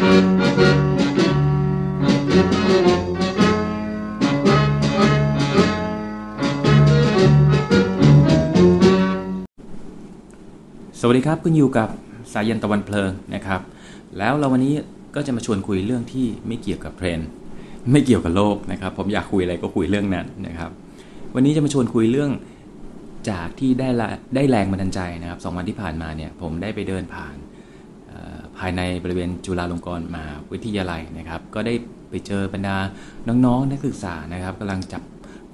สวัสดีครับคุณอยู่กับสายันตะวันเพลิงนะครับ แล้วเราวันนี้ก็จะมาชวนคุยเรื่องที่ไม่เกี่ยวกับเทรนด์ไม่เกี่ยวกับโลกนะครับ ผมอยากคุยอะไรก็คุยเรื่องนั้นนะครับ วันนี้จะมาชวนคุยเรื่องจากที่ได้ได้แรงบันดาลใจนะครับสองวันที่ผ่านมาเนี่ยผมได้ไปเดินผ่าน ภายในบริเวณจุฬาลงกรณ์มหาวิทยาลัยนะครับ ก็ได้ไปเจอบรรดาน้องๆนักศึกษานะครับกำลังจับ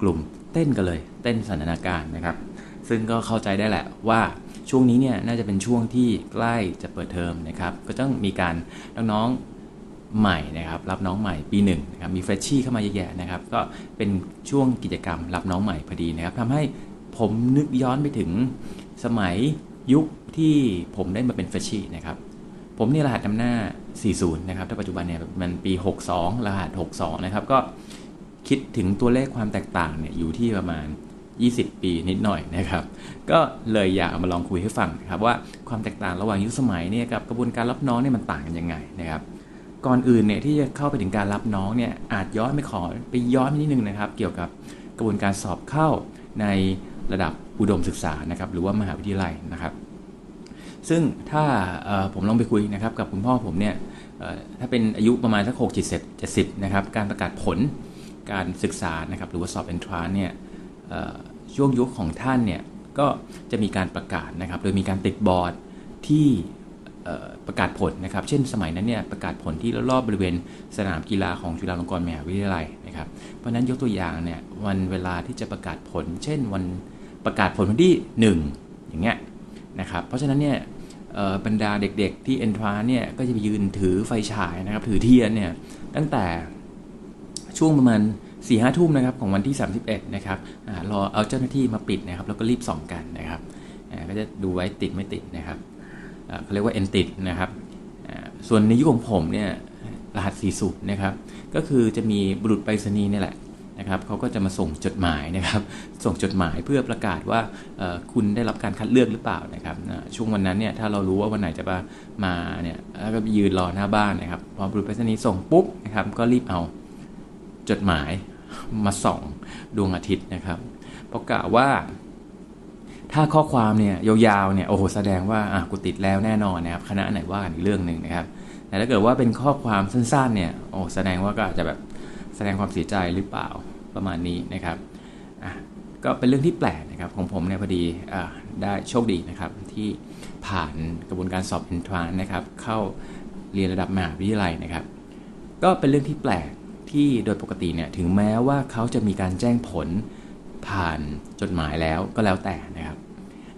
กลุ่มเต้นกันเลย เต้นสันทนาการนะครับ ซึ่งก็เข้าใจได้แหละว่าช่วงนี้เนี่ยน่าจะเป็นช่วงที่ใกล้จะเปิดเทอมนะครับ ก็ต้องมีการน้องๆใหม่นะครับ รับน้องใหม่ปีหนึ่งนะครับมีเฟรชชี่เข้ามาเยอะแยะนะครับ ก็เป็นช่วงกิจกรรมรับน้องใหม่พอดีนะครับทำให้ผมนึกย้อนไปถึงสมัยยุคที่ผมได้มาเป็นเฟรชชี่นะครับ ผมนี่รหัสนำหน้า 40 นะครับ ถ้าปัจจุบันเนี่ยมันปี 62 รหัส 62 นะครับ ก็คิดถึงตัวเลขความแตกต่างเนี่ยอยู่ที่ประมาณ 20 ปีนิดหน่อยนะครับ ก็เลยอยากมาลองคุยให้ฟังนะครับว่าความแตกต่างระหว่างยุคสมัยเนี่ยกับกระบวนการรับน้องเนี่ยมันต่างกันยังไงนะครับ ก่อนอื่นเนี่ยที่จะเข้าไปถึงการรับน้องเนี่ยอาจย้อนไปขอไปย้อนนิดนึงนะครับ เกี่ยวกับกระบวนการสอบเข้าในระดับอุดมศึกษานะครับหรือว่ามหาวิทยาลัยนะครับ ซึ่งถ้าผมลองไปคุยนะครับกับคุณพ่อผมเนี่ยถ้าเป็นอายุประมาณสักหกจิตเจ็ดสิบนะครับการประกาศผลการศึกษานะครับหรือว่าสอบเอนทรานเนี่ยช่วงยุคของท่านเนี่ยก็จะมีการประกาศนะครับ โดยมีการติดบอร์ดที่ประกาศผลนะครับ เช่นสมัยนั้นเนี่ยประกาศผลที่รอบๆบริเวณสนามกีฬาของจุฬาลงกรณ์มหาวิทยาลัยนะครับ เพราะนั้นยกตัวอย่างเนี่ยวันเวลาที่จะประกาศผล เช่นวันประกาศผลวันที่ 1 อย่างเงี้ยนะครับ เพราะฉะนั้นเนี่ย บรรดาเด็กๆที่เอนทราเนี่ยก็จะไปยืนถือไฟฉายนะครับ ถือเทียนเนี่ยตั้งแต่ช่วงประมาณ4ี่ห้าทุ่มนะครับของวันที่ 31 นะครับอรอเอาเจ้าหน้าที่มาปิดนะครับ แล้วก็รีบส่องกันนะครับก็จะดูไว้ติดไม่ติดนะครับเขาเรียกว่า n ติดนะครับส่วนในยุคของผมเนี่ยรหัสสีสุดนะครับ ก็คือจะมีบุรุษไปรษณีย์นี่แหละ นะครับเขาก็จะมาส่งจดหมายนะครับ ส่งจดหมายเพื่อประกาศว่าคุณได้รับการคัดเลือกหรือเปล่านะครับช่วงวันนั้นเนี่ยถ้าเรารู้ว่าวันไหนจะมามาเนี่ยแล้วก็ไปยืนรอหน้าบ้านนะครับพอบรุษไปรษณีย์ส่งปุ๊บนะครับก็รีบเอาจดหมายมาส่องดวงอาทิตย์นะครับเพราะกะว่า ถ้าข้อความเนี่ยยาวๆเนี่ยโอ้โหแสดงว่าอะกูติดแล้วแน่นอนนะครับคณะไหนว่ากันอีกเรื่องหนึ่งนะครับแต่ถ้าเกิดว่าเป็นข้อความสั้นๆเนี่ยโอ้แสดงว่าก็อาจจะแบบ แสดงความเสียใจหรือเปล่าประมาณนี้นะครับก็เป็นเรื่องที่แปลกนะครับของผมเนี่ยพอดีอได้โชคดีนะครับที่ผ่านกระบวนการสอบ entrance นะครับเข้าเรียนระดับมหาวิทยาลัยนะครับ ก็เป็นเรื่องที่แปลกที่โดยปกติเนี่ยถึงแม้ว่าเขาจะมีการแจ้งผลผ่านจดหมายแล้วก็แล้วแต่นะครับ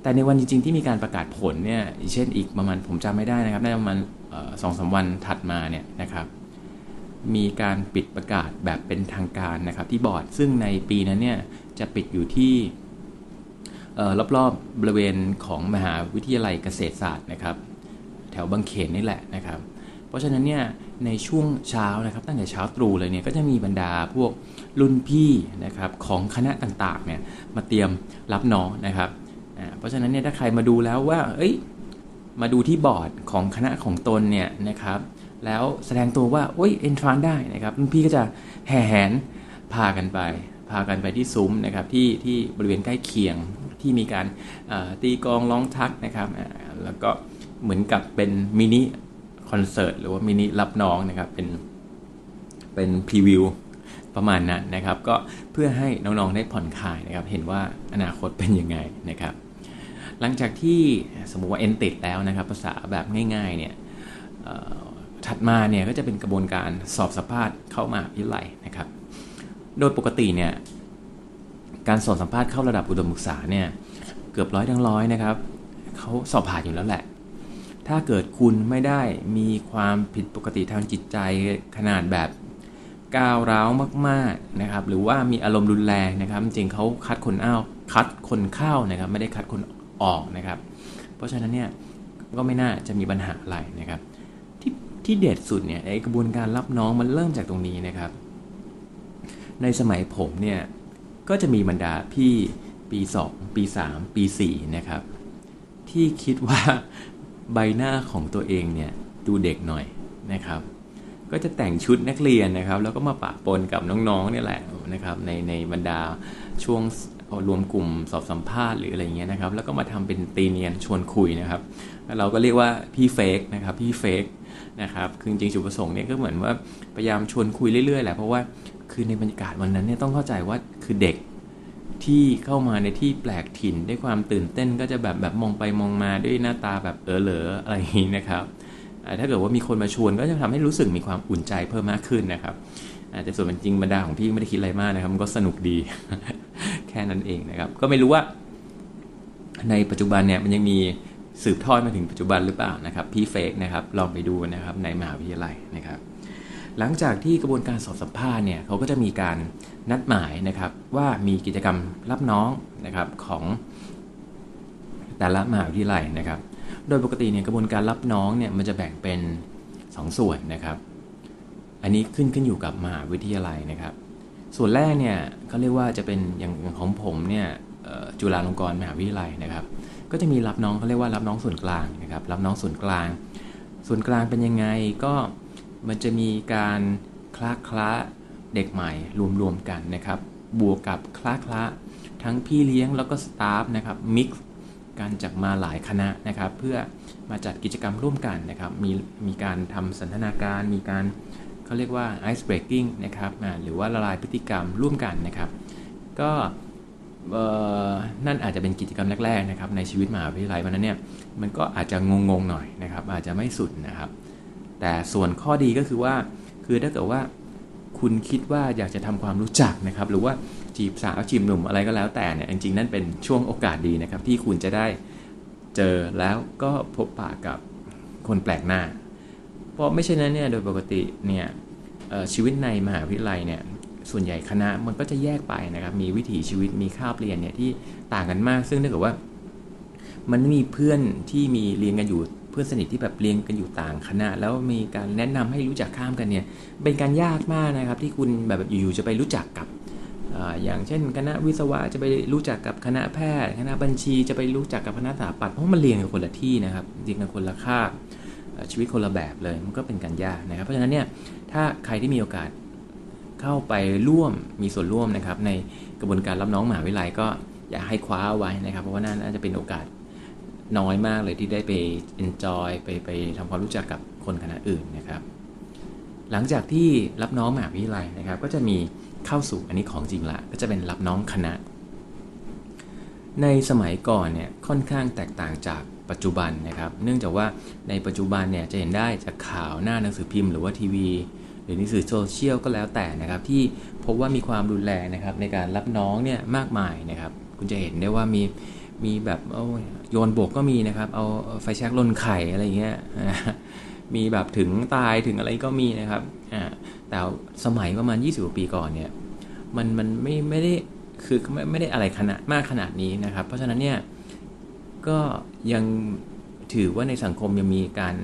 แต่ในวันจริง ๆ ที่มีการประกาศผลเนี่ยเช่นอีกประมาณผมจำไม่ได้นะครับน่าจะประมาณสองสามวันถัดมาเนี่ยนะครับ มีการปิดประกาศแบบเป็นทางการนะครับที่บอร์ด ซึ่งในปีนั้นเนี่ยจะปิดอยู่ที่รอบๆบริเวณของมหาวิทยาลัยเกษตรศาสตร์นะครับ แถวบางเขนนี่แหละนะครับ เพราะฉะนั้นเนี่ยในช่วงเช้านะครับตั้งแต่เช้าตรู่เลยเนี่ยก็จะมีบรรดาพวกรุ่นพี่นะครับของคณะต่างๆเนี่ยมาเตรียมรับน้องนะครับเพราะฉะนั้นเนี่ยถ้าใครมาดูแล้วว่า เอ้ยมาดูที่บอร์ดของคณะของตนเนี่ยนะครับ แล้วแสดงตัวว่าโอ้ยเอนทรานได้นะครับรุ่นพี่ก็จะแห่แหนพากันไป พากันไปที่ซุ้มนะครับที่ที่บริเวณใกล้เคียงที่มีการตีกองร้องทักนะครับแล้วก็เหมือนกับเป็นมินิคอนเสิร์ตหรือว่ามินิรับน้องนะครับเป็นเป็นพรีวิวประมาณนั้นนะครับ ก็เพื่อให้น้องๆได้ผ่อนคลายนะครับ เห็นว่าอนาคตเป็นยังไงนะครับ หลังจากที่สมมุติว่าเอนติดแล้วนะครับ ภาษาแบบง่ายๆเนี่ย ถัดมาเนี่ยก็จะเป็นกระบวนการสอบสัมภาษณ์เข้ามาวิทยาลัยนะครับ โดยปกติเนี่ยการสอบสัมภาษณ์เข้าระดับอุดมศึกษาเนี่ยเกือบร้อยทั้งร้อยนะครับเขาสอบผ่านอยู่แล้วแหละ ถ้าเกิดคุณไม่ได้มีความผิดปกติทางจิตใจขนาดแบบก้าวร้าวมากๆนะครับ หรือว่ามีอารมณ์รุนแรงนะครับ จริงเขาคัดคนอ้าวคัดคนเข้านะครับ ไม่ได้คัดคนออกนะครับ เพราะฉะนั้นเนี่ยก็ไม่น่าจะมีปัญหาอะไรนะครับ ที่เด็ดสุดเนี่ยไอกระบวนการรับน้องมันเริ่มจากตรงนี้นะครับ ในสมัยผมเนี่ยก็จะมีบรรดาพี่ปี 2 ปี 3 ปี 4 นะครับ ที่คิดว่าใบหน้าของตัวเองเนี่ยดูเด็กหน่อยนะครับ ก็จะแต่งชุดนักเรียนนะครับ แล้วก็มาปะปนกับน้องๆเนี่ยแหละนะครับในในบรรดาช่วงรวมกลุ่มสอบสัมภาษณ์หรืออะไรเงี้ยนะครับ แล้วก็มาทำเป็นตีเนียนชวนคุยนะครับ เราก็เรียกว่าพี่เฟกนะครับพี่เฟก นะครับคือจริงๆจุดประสงค์เนี่ยก็เหมือนว่าพยายามชวนคุยเรื่อยๆแหละเพราะว่าคือในบรรยากาศวันนั้นเนี่ยต้องเข้าใจว่าคือเด็กที่เข้ามาในที่แปลกถิ่นด้วยความตื่นเต้นก็จะแบบแบบมองไปมองมาด้วยหน้าตาแบบเออเหลออะไรอย่างนี้นะครับถ้าเกิดว่ามีคนมาชวนก็จะทำให้รู้สึกมีความอุ่นใจเพิ่มมากขึ้นนะครับแต่ส่วนจริงบรรดาของพี่ไม่ได้คิดอะไรมากนะครับมันก็สนุกดี แค่นั้นเองนะครับ ก็ไม่รู้ว่า ในปัจจุบันเนี่ยมันยังมี สืบทอดมาถึงปัจจุบันหรือเปล่านะครับพี่เฟกนะครับลองไปดูนะครับในมหาวิทยาลัยนะครับ หลังจากที่กระบวนการสอบสัมภาษณ์เนี่ยเขาก็จะมีการนัดหมายนะครับว่ามีกิจกรรมรับน้องนะครับของแต่ละมหาวิทยาลัยนะครับ โดยปกติเนี่ยกระบวนการรับน้องเนี่ยมันจะแบ่งเป็น 2ส่วนนะครับ อันนี้ขึ้นขึ้นอยู่กับมหาวิทยาลัยนะครับ ส่วนแรกเนี่ยเขาเรียกว่าจะเป็นอย่างของผมเนี่ยจุฬาลงกรณ์มหาวิทยาลัยนะครับ ก็จะมีรับน้องเขาเรียกว่ารับน้องส่วนกลางนะครับรับน้องส่วนกลาง ส่วนกลางเป็นยังไงก็มันจะมีการคละคละเด็กใหม่รวมๆกันนะครับบวกกับคละคละทั้งพี่เลี้ยงแล้วก็สตาฟนะครับมิกซ์การจากมาหลายคณะนะครับเพื่อมาจัดกิจกรรมร่วมกันนะครับมีมีการทำสันทนาการ มีการเขาเรียกว่า ice breaking นะครับหรือว่าละลายพฤติกรรมร่วมกันนะครับ ก็ นั่นอาจจะเป็นกิจกรรมแรกๆนะครับในชีวิตมหาวิทยาลัยวันนั้นเนี่ยมันก็อาจจะงงๆหน่อยนะครับ อาจจะไม่สุดนะครับ แต่ส่วนข้อดีก็คือว่าคือถ้าเกิดว่าคุณคิดว่าอยากจะทำความรู้จักนะครับ หรือว่าจีบสาวจีบหนุ่มอะไรก็แล้วแต่เนี่ยจริงๆ นั่นเป็นช่วงโอกาสดีนะครับ ที่คุณจะได้เจอแล้วก็พบปะกับคนแปลกหน้า เพราะไม่ใช่นั้นเนี่ยโดยปกติเนี่ยชีวิตในมหาวิทยาลัยเนี่ย ส่วนใหญ่คณะมันก็จะแยกไปนะครับ มีวิถีชีวิตมีคาบเรียนเนี่ยที่ต่างกันมาก ซึ่งถ้าเกิดว่า มันมีเพื่อนที่มีเรียนกันอยู่เพื่อนสนิทที่แบบเรียนกันอยู่ต่างคณะ แล้วมีการแนะนำให้รู้จักข้ามกันเนี่ยเป็นการยากมากนะครับ ที่คุณแบบอยู่ๆจะไปรู้จักกับอย่างเช่น คณะวิศวะจะไปรู้จักกับคณะแพทย์ คณะบัญชีจะไปรู้จักกับคณะสถาปัตย์เพราะมันเรียนกันคนละที่นะครับเรียนกันคนละคาบชีวิตคนละแบบเลยมันก็เป็นการยากนะครับ เพราะฉะนั้นเนี่ยถ้าใครที่มีโอกาส เข้าไปร่วมมีส่วนร่วมนะครับ ในกระบวนการรับน้องมหาวิทยาลัยก็อยากให้คว้าไว้นะครับ เพราะว่าน่าจะเป็นโอกาสน้อยมากเลยที่ได้ไป enjoy ไปไปทำความรู้จักกับคนคณะอื่นนะครับ หลังจากที่รับน้องมหาวิทยาลัยนะครับ ก็จะมีเข้าสู่อันนี้ของจริงละก็จะเป็นรับน้องคณะ ในสมัยก่อนเนี่ยค่อนข้างแตกต่างจากปัจจุบันนะครับ เนื่องจากว่าในปัจจุบันเนี่ยจะเห็นได้จากข่าวหน้าหนังสือพิมพ์หรือว่าทีวี รือในสื่อโซเชียลก็แล้วแต่นะครับที่พบว่ามีความรุนแรงนะครับในการรับน้องเนี่ยมากมายนะครับ คุณจะเห็นได้ว่ามีมีแบบโยนโบกก็มีนะครับ เอาไฟแช็กลนไข่อะไรเงี้ยมีแบบถึงตายถึงอะไรก็มีนะครับแต่สมัยประมาณ 20กว่าปีก่อนเนี่ยมันมันไม่ไม่ได้คือไม่ไม่ได้อะไรขนาดมากขนาดนี้นะครับ เพราะฉะนั้นเนี่ยก็ยังถือว่าในสังคมยังมีการ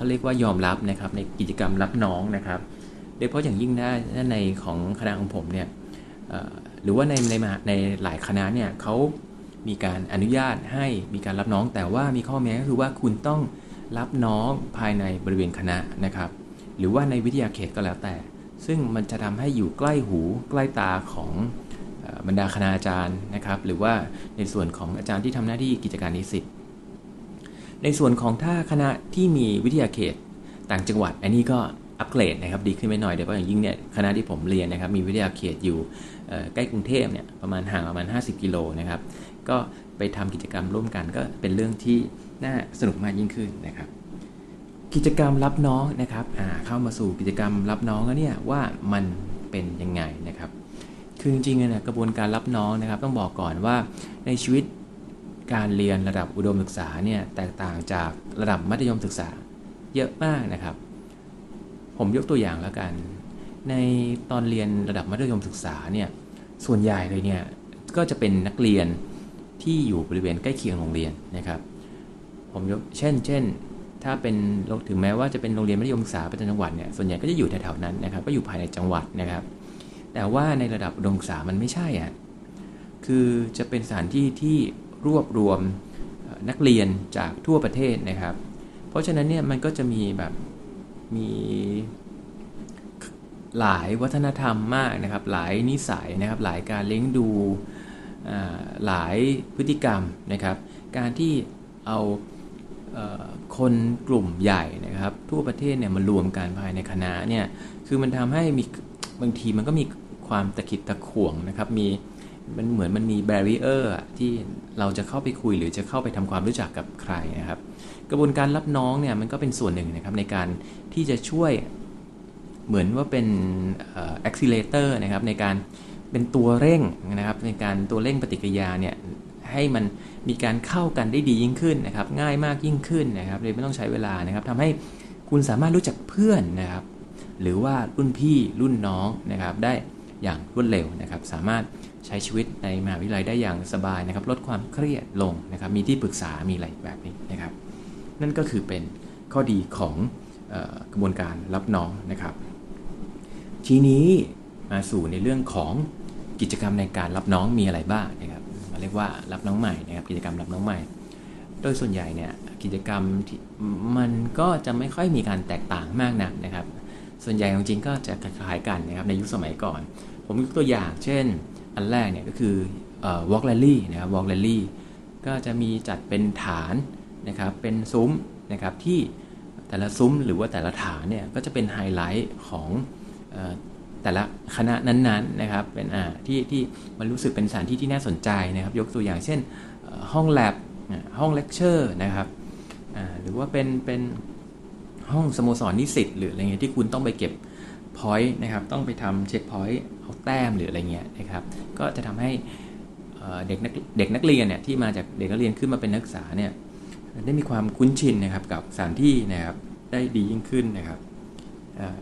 เขาเรียกว่ายอมรับนะครับในกิจกรรมรับน้องนะครับโดยเฉพาะอย่างยิ่งนะในของคณะของผมเนี่ยหรือว่าในในในหลายคณะเนี่ยเขามีการอนุญาตให้มีการรับน้อง แต่ว่ามีข้อแม้ก็คือว่าคุณต้องรับน้องภายในบริเวณคณะนะครับ หรือว่าในวิทยาเขตก็แล้วแต่ ซึ่งมันจะทำให้อยู่ใกล้หูใกล้ตาของบรรดาคณาจารย์นะครับ หรือว่าในส่วนของอาจารย์ที่ทำหน้าที่กิจการนิสิต ในส่วนของถ้าคณะที่มีวิทยาเขตต่างจังหวัด อันนี้ก็อัปเกรดนะครับดีขึ้นไปหน่อยเดี๋ยวเพาะอย่างยิ่งเนี่ยคณะที่ผมเรียนนะครับมีวิทยาเขตอยู่ใกล้กรุงเทพเนี่ยประมาณห่างประมาณ 50 กิโลนะครับก็ไปทำกิจกรรมร่วมกันก็เป็นเรื่องที่น่าสนุกมากยิ่งขึ้นนะครับ กิจกรรมรับน้องนะครับเข้ามาสู่กิจกรรมรับน้องแล้วเนี่ยว่ามันเป็นยังไงนะครับคือจริงๆนะกระบวนการรับน้องนะครับต้องบอกก่อนว่าในชีวิต การเรียนระดับอุดมศึกษาเนี่ยแตกต่างจากระดับมัธยมศึกษาเยอะมากนะครับ ผมยกตัวอย่างแล้วกัน ในตอนเรียนระดับมัธยมศึกษาเนี่ยส่วนใหญ่เลยเนี่ยก็จะเป็นนักเรียนที่อยู่บริเวณใกล้เคียงโรงเรียนนะครับ ผมยกเช่น เช่น ถ้าเป็นถึงแม้ว่าจะเป็นโรงเรียนมัธยมศึกษาประจำจังหวัดเนี่ยส่วนใหญ่ก็จะอยู่แถวๆนั้นนะครับ ก็อยู่ภายในจังหวัดนะครับ แต่ว่าในระดับอุดมศึกษามันไม่ใช่อะคือจะเป็นสถานที่ที่ รวบรวมนักเรียนจากทั่วประเทศนะครับ เพราะฉะนั้นเนี่ยมันก็จะมีแบบมีหลายวัฒนธรรมมากนะครับ หลายนิสัยนะครับ หลายการเลี้ยงดูหลายพฤติกรรมนะครับ การที่เอาคนกลุ่มใหญ่นะครับ ทั่วประเทศเนี่ยมารวมกันภายในคณะเนี่ยคือมันทำให้มีบางทีมันก็มีความตะขิดตะขวงนะครับ มี มันเหมือนมันมีแบรีเออร์ที่เราจะเข้าไปคุยหรือจะเข้าไปทำความรู้จักกับใครนะครับ กระบวนการรับน้องเนี่ยมันก็เป็นส่วนหนึ่งนะครับในการที่จะช่วยเหมือนว่าเป็น accelerator นะครับในการเป็นตัวเร่งนะครับในการตัวเร่งปฏิกิริยาเนี่ยให้มันมีการเข้ากันได้ดียิ่งขึ้นนะครับ ง่ายมากยิ่งขึ้นนะครับเลยไม่ต้องใช้เวลานะครับทำให้คุณสามารถรู้จักเพื่อนนะครับ หรือว่ารุ่นพี่รุ่นน้องนะครับได้อย่างรวดเร็วนะครับ สามารถ ใช้ชีวิตในมหาวิทยาลัยได้อย่างสบายนะครับ ลดความเครียดลงนะครับ มีที่ปรึกษามีอะไรแบบนี้นะครับ นั่นก็คือเป็นข้อดีของกระบวนการรับน้องนะครับ ทีนี้มาสู่ในเรื่องของกิจกรรมในการรับน้องมีอะไรบ้างนะครับมาเรียกว่ารับน้องใหม่นะครับ กิจกรรมรับน้องใหม่ โดยส่วนใหญ่เนี่ยกิจกรรมมันก็จะไม่ค่อยมีการแตกต่างมากนักนะครับ ส่วนใหญ่จริงๆก็จะคล้ายกันนะครับในยุคสมัยก่อน ผมยกตัวอย่างเช่น อันแรกเนี่ยก็คือ walk rally นะครับ walk rally ก็จะมีจัดเป็นฐานนะครับเป็นซุ้มนะครับที่แต่ละซุ้มหรือว่าแต่ละฐานเนี่ยก็จะเป็นไฮไลท์ของแต่ละคณะนั้นๆนะครับเป็นอ่าที่ที่มันรู้สึกเป็นสถานที่ที่น่าสนใจนะครับ ยกตัวอย่างเช่นห้องแลบห้องเลคเชอร์นะครับหรือว่าเป็นเป็นห้องสโมสรนิสิตหรืออะไรเงี้ยที่คุณต้องไปเก็บ point นะครับต้องไปทำ checkpoint เอาแต้มหรืออะไรเงี้ยนะครับ ก็จะทำให้เด็กนักเด็กนักเรียนเนี่ยที่มาจากเด็กนักเรียนขึ้นมาเป็นนักศึกษาเนี่ยได้มีความคุ้นชินนะครับกับสถานที่นะครับได้ดียิ่งขึ้นนะครับ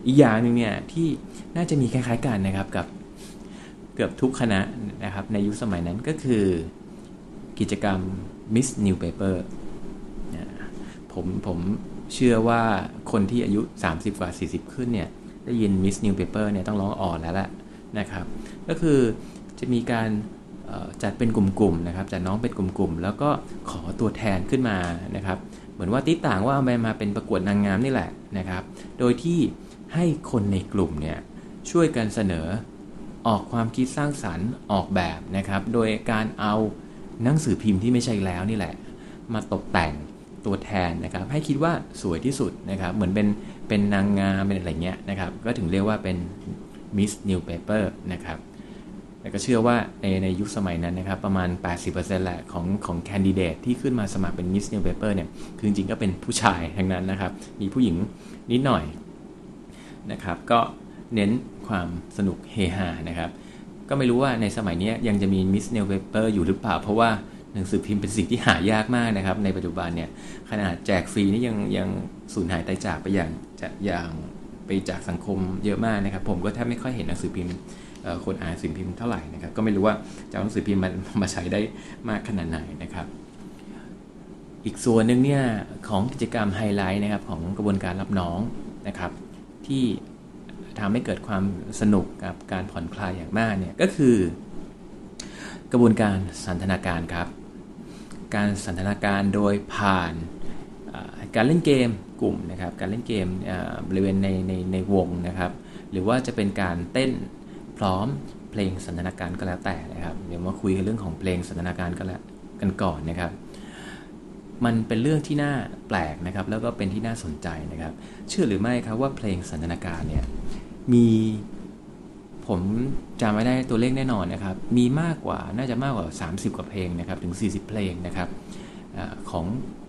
อีกอย่างหนึ่งเนี่ยที่น่าจะมีคล้ายๆกันนะครับกับเกือบทุกคณะนะครับในยุคสมัยนั้นก็คือกิจกรรม Miss New Paper ผมผมเชื่อว่าคนที่อายุ 30 กว่า 40 ขึ้นเนี่ยได้ยิน Miss New Paper เนี่ยต้องร้องอ่อนแล้วละ นะครับ ก็คือจะมีการจัดเป็นกลุ่มๆนะครับจัดน้องเป็นกลุ่มๆ แล้วก็ขอตัวแทนขึ้นมานะครับ เหมือนว่าติต่างว่าเอาไปมาเป็นประกวดนางงามนี่แหละนะครับ โดยที่ให้คนในกลุ่มเนี่ยช่วยกันเสนอออกความคิดสร้างสรรค์ออกแบบนะครับ โดยการเอาหนังสือพิมพ์ที่ไม่ใช่แล้วนี่แหละ มาตกแต่งตัวแทนนะครับ ให้คิดว่าสวยที่สุดนะครับ เหมือนเป็นเป็นนางงามเป็นอะไรเงี้ยนะครับ ก็ถึงเรียกว่าเป็น Miss Newspaper นะครับแต่ก็เชื่อว่าในในยุคสมัยนั้นนะครับ ประมาณ 80%แหละของของแคนดิเดตที่ขึ้นมาสมัครเป็น Miss Newspaper เนี่ย คือจริงๆก็เป็นผู้ชายทั้งนั้นนะครับ มีผู้หญิงนิดหน่อยนะครับ ก็เน้นความสนุกเฮฮานะครับ ก็ไม่รู้ว่าในสมัยนี้ยังจะมี Miss Newspaper อยู่หรือเปล่า เพราะว่าหนังสือพิมพ์เป็นสิ่งที่หายากมากนะครับ ในปัจจุบันเนี่ยขนาดแจกฟรีนี่ยังยังสูญหายตายจากไปอย่างจะอย่าง ไปจากสังคมเยอะมากนะครับ ผมก็แทบไม่ค่อยเห็นหนังสือพิมพ์คนอ่านสื่อพิมพ์เท่าไหร่นะครับ ก็ไม่รู้ว่าจะเอาหนังสือพิมพ์มามาใช้ได้มากขนาดไหนนะครับ อีกส่วนหนึ่งเนี่ยของกิจกรรมไฮไลท์นะครับของกระบวนการรับน้องนะครับ ที่ทำให้เกิดความสนุกกับการผ่อนคลายอย่างมากเนี่ยก็คือกระบวนการสันทนาการครับ การสันทนาการโดยผ่านการเล่นเกม กลุ่มนะครับ การเล่นเกมบริเวณในในในวงนะครับ หรือว่าจะเป็นการเต้นพร้อมเพลงสันทนาการก็แล้วแต่นะครับ เดี๋ยวมาคุยกันเรื่องของเพลงสันทนาการกันแล้วกันก่อนนะครับ มันเป็นเรื่องที่น่าแปลกนะครับ แล้วก็เป็นที่น่าสนใจนะครับ เชื่อหรือไม่ครับว่าเพลงสันทนาการเนี่ยมีผมจำไม่ได้ตัวเลขแน่นอนนะครับ มีมากกว่าน่าจะมากกว่า 30 กว่าเพลงนะครับ ถึง 40 เพลงนะครับอของ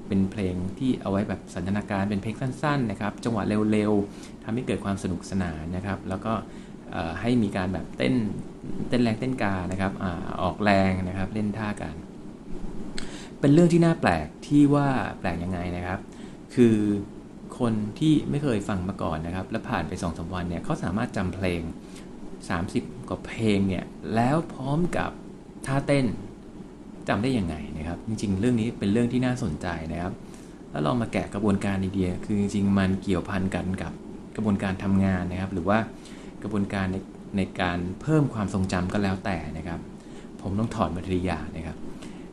เป็นเพลงที่เอาไว้แบบสันทนาการเป็นเพลงสั้นๆนะครับจังหวะเร็วๆทำให้เกิดความสนุกสนานนะครับ แล้วก็ให้มีการแบบเต้นเต้นแรงเต้นกานะครับอออกแรงนะครับเล่นท่ากัน เป็นเรื่องที่น่าแปลกที่ว่าแปลกยังไงนะครับ คือคนที่ไม่เคยฟังมาก่อนนะครับ แล้วผ่านไป2อสวันเนี่ยเขาสามารถจำเพลง 30 กว่าเพลงเนี่ยแล้วพร้อมกับท่าเต้น จำได้ยังไงนะครับ จริง ๆ เรื่องนี้เป็นเรื่องที่น่าสนใจนะครับ แล้วลองมาแกะกระบวนการดีๆคือจริงๆมันเกี่ยวพันกันกับกระบวนการทำงานนะครับ หรือว่ากระบวนการในในการเพิ่มความทรงจำก็แล้วแต่นะครับ ผมต้องถอดมาทีละอย่านะครับ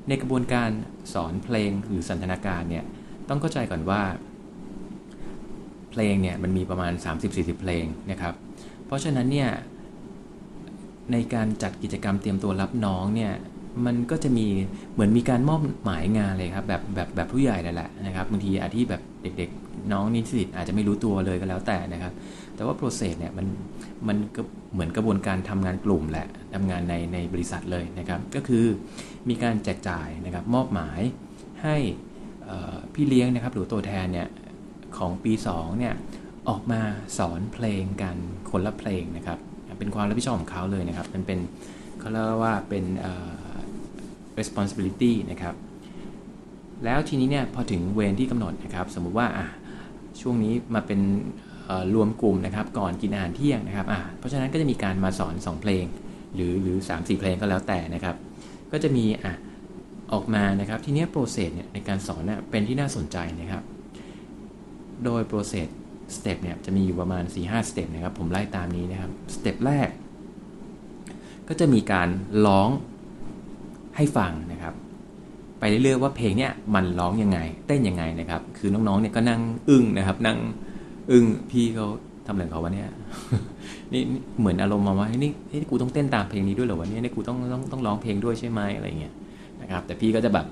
ในกระบวนการสอนเพลงหรือสันทนาการเนี่ยต้องเข้าใจก่อนว่าเพเพลงเนี่ยมันมีประมาณ 30-40 เพลงนะครับ เพราะฉะนั้นเนี่ยในการจัดกิจกรรมเตรียมตัวรับน้องเนี่ย มันก็จะมีเหมือนมีการมอบหมายงานเลยครับแบบแบบแบบผู้ใหญ่เลยแหละนะครับบางทีอาที่แบบเด็กๆ น้องนิสิตอาจจะไม่รู้ตัวเลยก็แล้วแต่นะครับ แต่ว่าโปรเซสเนี่ยมันมันก็เหมือนกระบวนการทำงานกลุ่มแหละทำงานในในบริษัทเลยนะครับ ก็คือมีการแจกจ่ายนะครับมอบหมายให้พี่เลี้ยงนะครับหรือตัวแทนเนี่ยของปี2เนี่ยออกมาสอนเพลงกันคนละเพลงนะครับ เป็นความรับผิดชอบของเขาเลยนะครับ มันเป็นเขาเรียกว่าเป็น responsibility นะครับ แล้วทีนี้เนี่ยพอถึงเวรที่กำหนดนะครับ สมมุติว่าอะช่วงนี้มาเป็นรวมกลุ่มนะครับ ก่อนกินอาหารเที่ยงนะครับอะเพราะฉะนั้นก็จะมีการมาสอน 2 เพลง หรือหรือ3 4เพลงก็แล้วแต่นะครับ ก็จะมีอะออกมานะครับ ทีนี้ process เนี่ยในการสอนเนี่ยเป็นที่น่าสนใจนะครับ โดย process step เนี่ยจะมีอยู่ประมาณ 4-5 step นะครับ ผมไล่ตามนี้นะครับ step แรก ก็จะมีการร้อง ให้ฟังนะครับ ไปเรื่อยๆว่าเพลงเนี้ยมันร้องยังไง เต้นยังไงนะครับ คือน้องๆเนี่ยก็นั่งอึ้งนะครับ นั่งอึ้งพี่เขาทำอะไรเขาวะเนี่ยนี่เหมือนอารมณ์มาว่านี่นี่กูต้องเต้นตามเพลงนี้ด้วยเหรอวะเนี่ยนี่กูต้องต้องต้องร้องเพลงด้วยใช่ไหมอะไรเงี้ยนะครับ แต่พี่ก็จะแบบ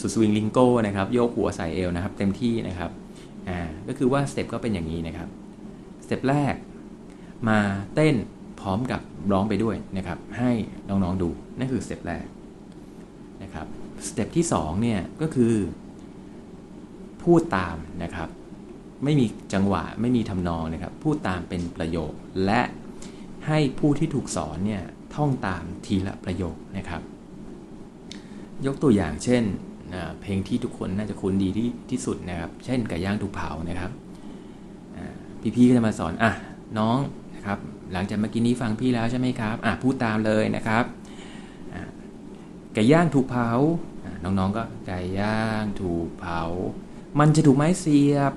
สุดสวิงลิงโก้นะครับโยกหัวส่ายเอวนะครับ เต็มที่นะครับอ่าก็คือว่า step ก็เป็นอย่างนี้นะครับ step แรกมาเต้นพร้อมกับร้องไปด้วยนะครับ ให้น้องๆดูนั่นคือ step แรก step ที่2เนี่ยก็คือพูดตามนะครับ ไม่มีจังหวะไม่มีทำนองนะครับ พูดตามเป็นประโยค และให้ผู้ที่ถูกสอนเนี่ยท่องตามทีละประโยคนะครับ ยกตัวอย่างเช่นเพลงที่ทุกคนน่าจะคุ้นดีที่ที่สุดนะครับ เช่นไก่ย่างถูกเผานะครับพี่ๆก็จะมาสอนอะน้องนะครับ หลังจากเมื่อกี้นี้ฟังพี่แล้วใช่ไหมครับอะพูดตามเลยนะครับ ไก่ย่างถูกเผา น้องๆก็ไก่ย่างถูกเผา มันจะถูกไม้เสียบ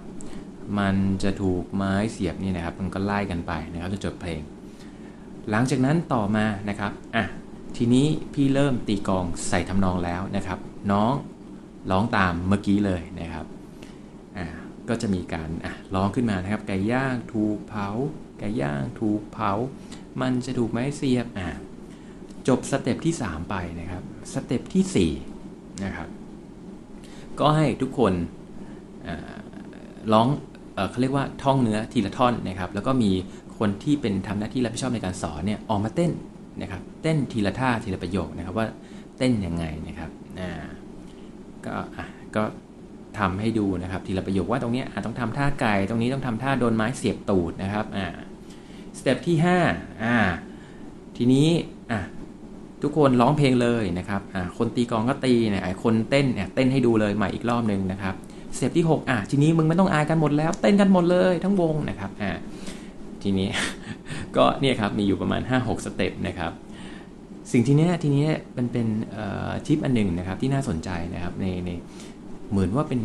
มันจะถูกไม้เสียบนี่นะครับ มันก็ไล่กันไปนะครับจนจบเพลง หลังจากนั้นต่อมานะครับอะทีนี้พี่เริ่มตีกองใส่ทำนองแล้วนะครับ น้องร้องตามเมื่อกี้เลยนะครับอ่าก็จะมีการอะร้องขึ้นมานะครับ ไก่ย่างถูกเผา ไก่ย่างถูกเผา มันจะถูกไม้เสียบอ่า จบ step ที่ 3 ไปนะครับ step ที่4นะครับก็ให้ทุกคนร้องเขาเรียกว่าท่องเนื้อทีละท่อนนะครับ แล้วก็มีคนที่เป็นทำหน้าที่รับผิดชอบในการสอนเนี่ยออกมาเต้นนะครับเต้นทีละท่าทีละประโยคนะครับว่าเต้นยังไงนะครับอ่าก็อะก็ทำให้ดูนะครับทีละประโยคว่าตรงนี้ต้องทำท่าไก่ตรงนี้ต้องทำท่าโดนไม้เสียบตูดนะครับอ่าstep ที่5อ่าทีนี้ ทุกคนร้องเพลงเลยนะครับคนตีกลองก็ตีเนี่ยคนเต้นเนี่ยเต้นให้ดูเลยใหม่อีกรอบหนึ่งนะครับ step ที่ 6 อะ ทีนี้มึงไม่ต้องอายกันหมดแล้ว เต้นกันหมดเลยทั้งวงนะครับ อ่า ทีนี้ ก็เนี่ยครับ มีอยู่ประมาณ 5-6 step นะครับ สิ่งที่นี้ยทีนี้มันเป็นทิปอันหนึ่งนะครับ ที่น่าสนใจนะครับในในเหมือนว่าเป็น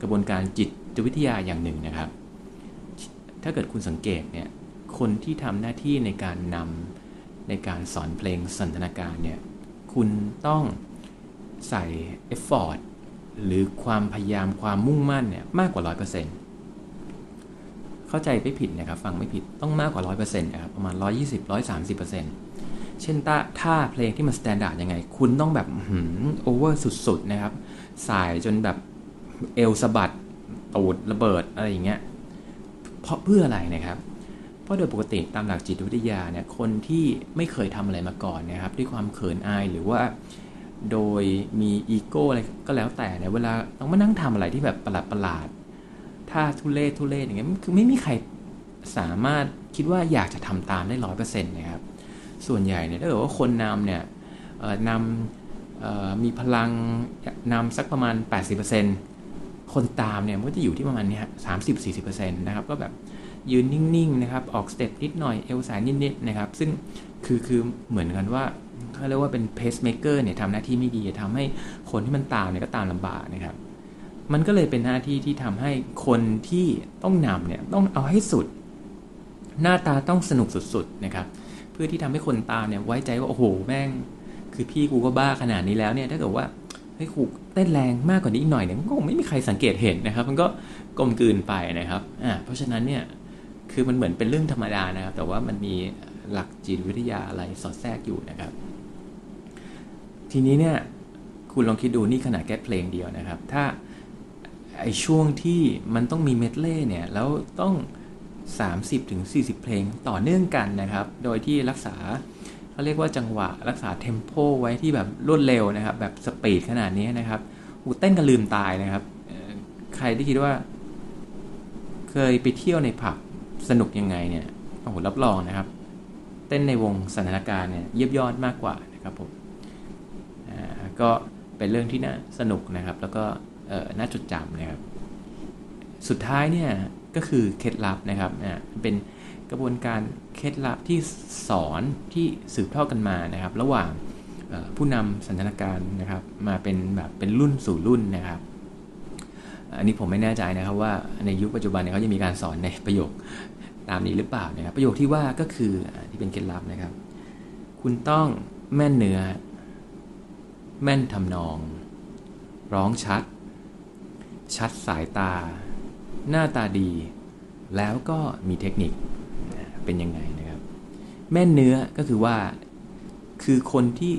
กระบวนการจิตวิทยาอย่างหนึ่งนะครับ ถ้าเกิดคุณสังเกตเนี่ย คนที่ทำหน้าที่ในการนำ ในการสอนเพลงสันทนาการเนี่ยคุณต้องใส่ effort หรือความพยายามความมุ่งมั่นเนี่ยมากกว่า 100%เข้าใจไม่ผิดนะครับฟังไม่ผิดต้องมากกว่า 100%นะครับประมาณ 120-130%เช่นถ้าท่าเพลงที่มัน standard ยังไง คุณต้องแบบ over สุด ๆ นะครับ ส่ายจนแบบเอวสะบัดตูดระเบิดอะไรอย่างเงี้ยเพราะเพื่ออะไรนะครับ เพราะโดยปกติตามหลักจิตวิทยาเนี่ยคนที่ไม่เคยทำอะไรมาก่อนนะครับด้วยความเขินอายหรือว่าโดยมีอีโก้อะไรก็แล้วแต่เนี่ยเวลาต้องมานั่งทำอะไรที่แบบประหลาดประหลาดถ้าทุเล่ทุเล่อย่างเงี้ยคือไม่มีใครสามารถคิดว่าอยากจะทำตามได้ร้อยเปอร์เซ็นต์นะครับส่วนใหญ่เนี่ยถ้าเกิดว่าคนนำเนี่ยนำมีพลังนำสักประมาณ 80%คนตามเนี่ยมันก็จะอยู่ที่ประมาณเนี้ยสามสิบสี่สิบเปอร์เซ็นต์นะครับก็แบบ ยืนนิ่งๆนะครับออก step นิดหน่อยเอวส่ายนิดๆนะครับ ซึ่งคือคือเหมือนกันว่าเขาเรียกว่าเป็น pacemaker เนี่ยทำหน้าที่ไม่ดีทำให้คนที่มันตามเนี่ยก็ตามลำบากนะครับ มันก็เลยเป็นหน้าที่ที่ทำให้คนที่ต้องนำเนี่ยต้องเอาให้สุด หน้าตาต้องสนุกสุดๆนะครับ เพื่อที่ทำให้คนตามเนี่ยไว้ใจว่าโอ้โหแม่ง คือพี่กูก็บ้าขนาดนี้แล้วเนี่ยถ้าเกิดว่าเฮ้ยกูเต้นแรงมากกว่านี้อีกหน่อยเนี่ยก็คงไม่มีใครสังเกตเห็นนะครับ มันก็กลมกลืนไปนะครับอ่าเพราะฉะนั้นเนี่ย คือมันเหมือนเป็นเรื่องธรรมดานะครับ แต่ว่ามันมีหลักจิตวิทยาอะไรสอดแทรกอยู่นะครับ ทีนี้เนี่ยคุณลองคิดดูนี่ขนาดแค่เพลงเดียวนะครับ ถ้าไอช่วงที่มันต้องมีเมดเล่เนี่ยแล้วต้อง 30-40ถึงเพลงต่อเนื่องกันนะครับ โดยที่รักษาเขาเรียกว่าจังหวะรักษาเทมโปไว้ที่แบบรวดเร็วนะครับ แบบสปีดขนาดนี้นะครับอูเต้นกันลืมตายนะครับ ใครที่คิดว่า เคยไปเที่ยวในผับ สนุกยังไงเนี่ยโอ้โหรับรองนะครับ เต้นในวงสถานการณ์เนี่ยเยียบยอดมากกว่านะครับผมก็เป็นเรื่องที่น่าสนุกนะครับ แล้วก็น่าจดจำนะครับ สุดท้ายเนี่ยก็คือเคล็ดลับนะครับเป็นกระบวนการเคล็ดลับที่สอนที่สืบทอดกันมานะครับ ระหว่างผู้นำสันทนาการนะครับ มาเป็นแบบเป็นรุ่นสู่รุ่นนะครับ อันนี้ผมไม่แน่ใจนะครับว่าในยุคปัจจุบันเขาจะมีการสอนในประโยค ตามนี้หรือเปล่านะครับ ประโยคที่ว่าก็คือที่เป็นเคล็ดลับนะครับ คุณต้องแม่นเนื้อ แม่นทำนอง ร้องชัด ชัดสายตา หน้าตาดี แล้วก็มีเทคนิคเป็นยังไงนะครับ แม่นเนื้อก็คือว่าคือคนที่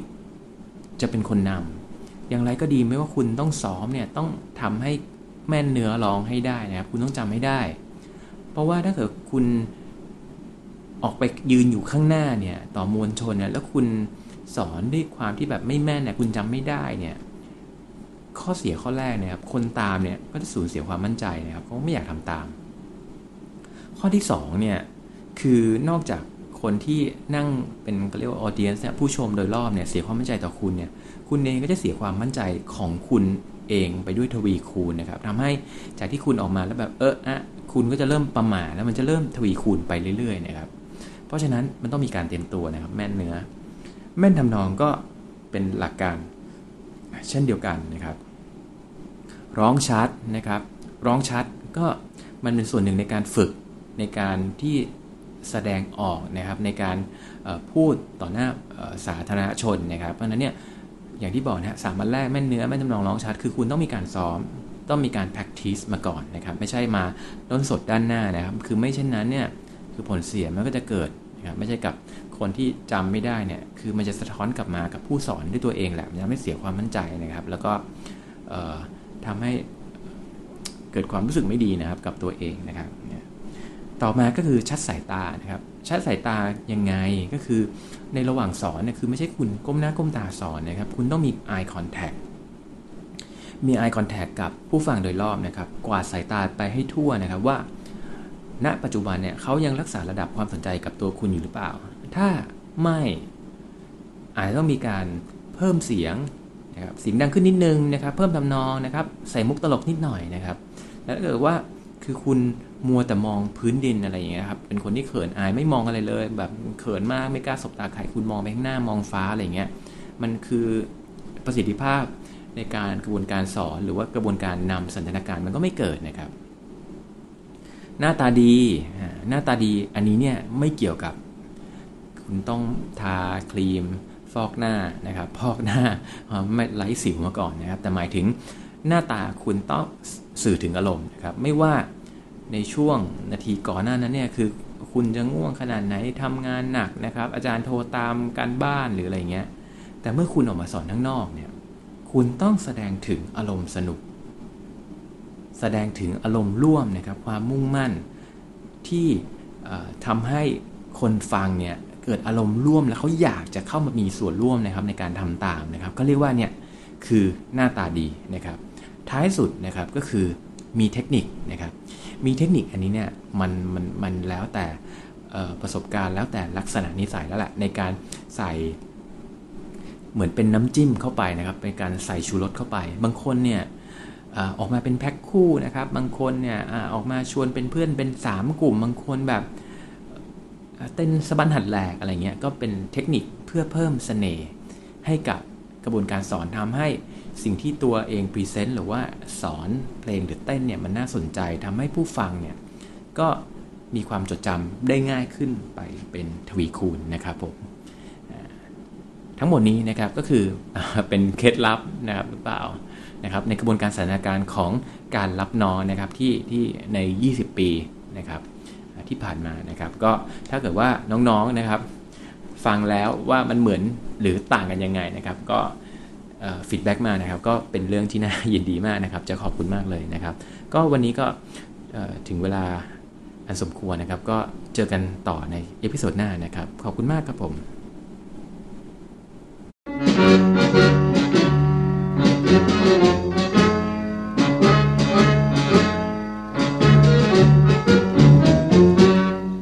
จะเป็นคนนำอย่างไรก็ดีไม่ว่าคุณต้องซ้อมเนี่ยต้องทำให้แม่นเนื้อร้องให้ได้นะครับ คุณต้องจำให้ได้ ราะว่าถ้าเกิดคุณออกไปยืนอยู่ข้างหน้าเนี่ย ต่อมวลชนเนี่ยแล้วคุณสอนด้วยความที่แบบไม่แม่นเนี่ยคุณจำไม่ได้เนี่ย ข้อเสียข้อแรกเนี่ยครับคนตามเนี่ยก็จะสูญเสียความมั่นใจนะครับเขาไม่อยากทำตาม ข้อที่2เนี่ยคือนอกจากคนที่นั่งเป็นเรียกว่าออเดียนส์เนี่ยผู้ชมโดยรอบเนี่ยเสียความมั่นใจต่อคุณเนี่ย คุณเองก็จะเสียความมั่นใจของคุณเองไปด้วยทวีคูณนะครับทำให้จากที่คุณออกมาแล้วแบบเอออะ คุณก็จะเริ่มประมาทแล้วมันจะเริ่มทวีคูณไปเรื่อยๆนะครับ เพราะฉะนั้นมันต้องมีการเตรียมตัวนะครับ แม่นเนื้อ แม่นทำนองก็เป็นหลักการเช่นเดียวกันนะครับ ร้องชัดนะครับ ร้องชัดก็มันเป็นส่วนหนึ่งในการฝึกในการที่แสดงออกนะครับในการพูดต่อหน้าสาธารณชนนะครับ เพราะฉะนั้นเนี่ยอย่างที่บอกนะสามวันแรกแม่นเนื้อแม่นจำลองร้องชัด คือคุณต้องมีการซ้อม ต้องมีการ practice มาก่อนนะครับ ไม่ใช่มาต้นสดด้านหน้านะครับ คือไม่เช่นนั้นเนี่ยคือผลเสียมันก็จะเกิดนะครับไม่ใช่กับคนที่จำไม่ได้เนี่ยคือมันจะสะท้อนกลับมากับผู้สอนด้วยตัวเองแหละมันจะไม่เสียความมั่นใจนะครับ แล้วก็ทำให้เกิดความรู้สึกไม่ดีนะครับกับตัวเองนะครับต่อมาก็คือชัดสายตานะครับ ชัดสายตายังไงก็คือในระหว่างสอนเนี่ยคือไม่ใช่คุณก้มหน้าก้มตาสอนนะครับ คุณต้องมี eye contact มี eye contact กับผู้ฟังโดยรอบนะครับกวาดสายตาไปให้ทั่วนะครับว่า ณปัจจุบันเนี่ยเขายังรักษาระดับความสนใจกับตัวคุณอยู่หรือเปล่า ถ้าไม่อาจจะต้องมีการเพิ่มเสียงนะครับเสียงดังขึ้นนิดนึงนะครับ เพิ่มทำนองนะครับ ใส่มุกตลกนิดหน่อยนะครับแล้วถ้าเกิดว่าคือคุณมัวแต่มองพื้นดินอะไรอย่างเงี้ยครับ เป็นคนที่เขินอายไม่มองอะไรเลย แบบเขินมากไม่กล้าสบตาใครคุณมองไปข้างหน้ามองฟ้าอะไรเงี้ย มันคือประสิทธิภาพ ในการกระบวนการสอนหรือว่ากระบวนการนำสันทนาการมันก็ไม่เกิดนะครับ หน้าตาดีหน้าตาดีอันนี้เนี่ยไม่เกี่ยวกับ คุณต้องทาครีม ฟอกหน้านะครับพอกหน้าไม่ไร้สิวมาก่อนนะครับ แต่หมายถึงหน้าตาคุณต้องสื่อถึงอารมณ์นะครับ ไม่ว่าในช่วงนาทีก่อนหน้านั้นเนี่ยคือคุณจะง่วงขนาดไหนทำงานหนักนะครับ อาจารย์โทรตามการบ้านหรืออะไรเงี้ยแต่เมื่อคุณออกมาสอนข้างนอกเนี่ย คุณต้องแสดงถึงอารมณ์สนุก แสดงถึงอารมณ์ร่วมนะครับความมุ่งมั่นที่ทำให้คนฟังเนี่ยเกิดอารมณ์ร่วมแล้วเขาอยากจะเข้ามามีส่วนร่วมนะครับในการทำตามนะครับก็เรียกว่าเนี่ยคือหน้าตาดีนะครับท้ายสุดนะครับก็คือมีเทคนิคนะครับมีเทคนิคอันนี้เนี่ยมันมันมันแล้วแต่ประสบการณ์แล้วแต่ลักษณะนิสัยแล้วแหละในการใส่ เหมือนเป็นน้ำจิ้มเข้าไปนะครับเป็นการใส่ชูรสเข้าไป บางคนเนี่ยออกมาเป็นแพ็คคู่นะครับ บางคนเนี่ยออกมาชวนเป็นเพื่อนเป็น 3 กลุ่ม บางคนแบบเต้นสะบันหัดแหลกอะไรเงี้ยก็เป็นเทคนิคเพื่อเพิ่มสเสน่ห์ให้กับกระบวนการสอนทำให้สิ่งที่ตัวเองพรีเซนต์หรือว่าสอนเพลงหรือเต้นเนี่ยมันน่าสนใจทำให้ผู้ฟังเนี่ยก็มีความจดจำได้ง่ายขึ้นไปเป็นทวีคูณนะครับผม ทั้งหมดนี้นะครับก็คือเป็นเคล็ดลับนะครับหรือเปล่านะครับในกระบวนการสถานการณ์ของการรับน้องนะครับที่ที่ใน 20 ปีนะครับที่ผ่านมานะครับ ก็ถ้าเกิดว่าน้องๆนะครับ ฟังแล้วว่ามันเหมือนหรือต่างกันยังไงนะครับ ก็ feedback มานะครับ ก็เป็นเรื่องที่น่ายินดีมากนะครับ จะขอบคุณมากเลยนะครับ ก็วันนี้ก็ถึงเวลาอันสมควรนะครับ ก็เจอกันต่อใน episode หน้านะครับ ขอบคุณมากครับผม Thank you.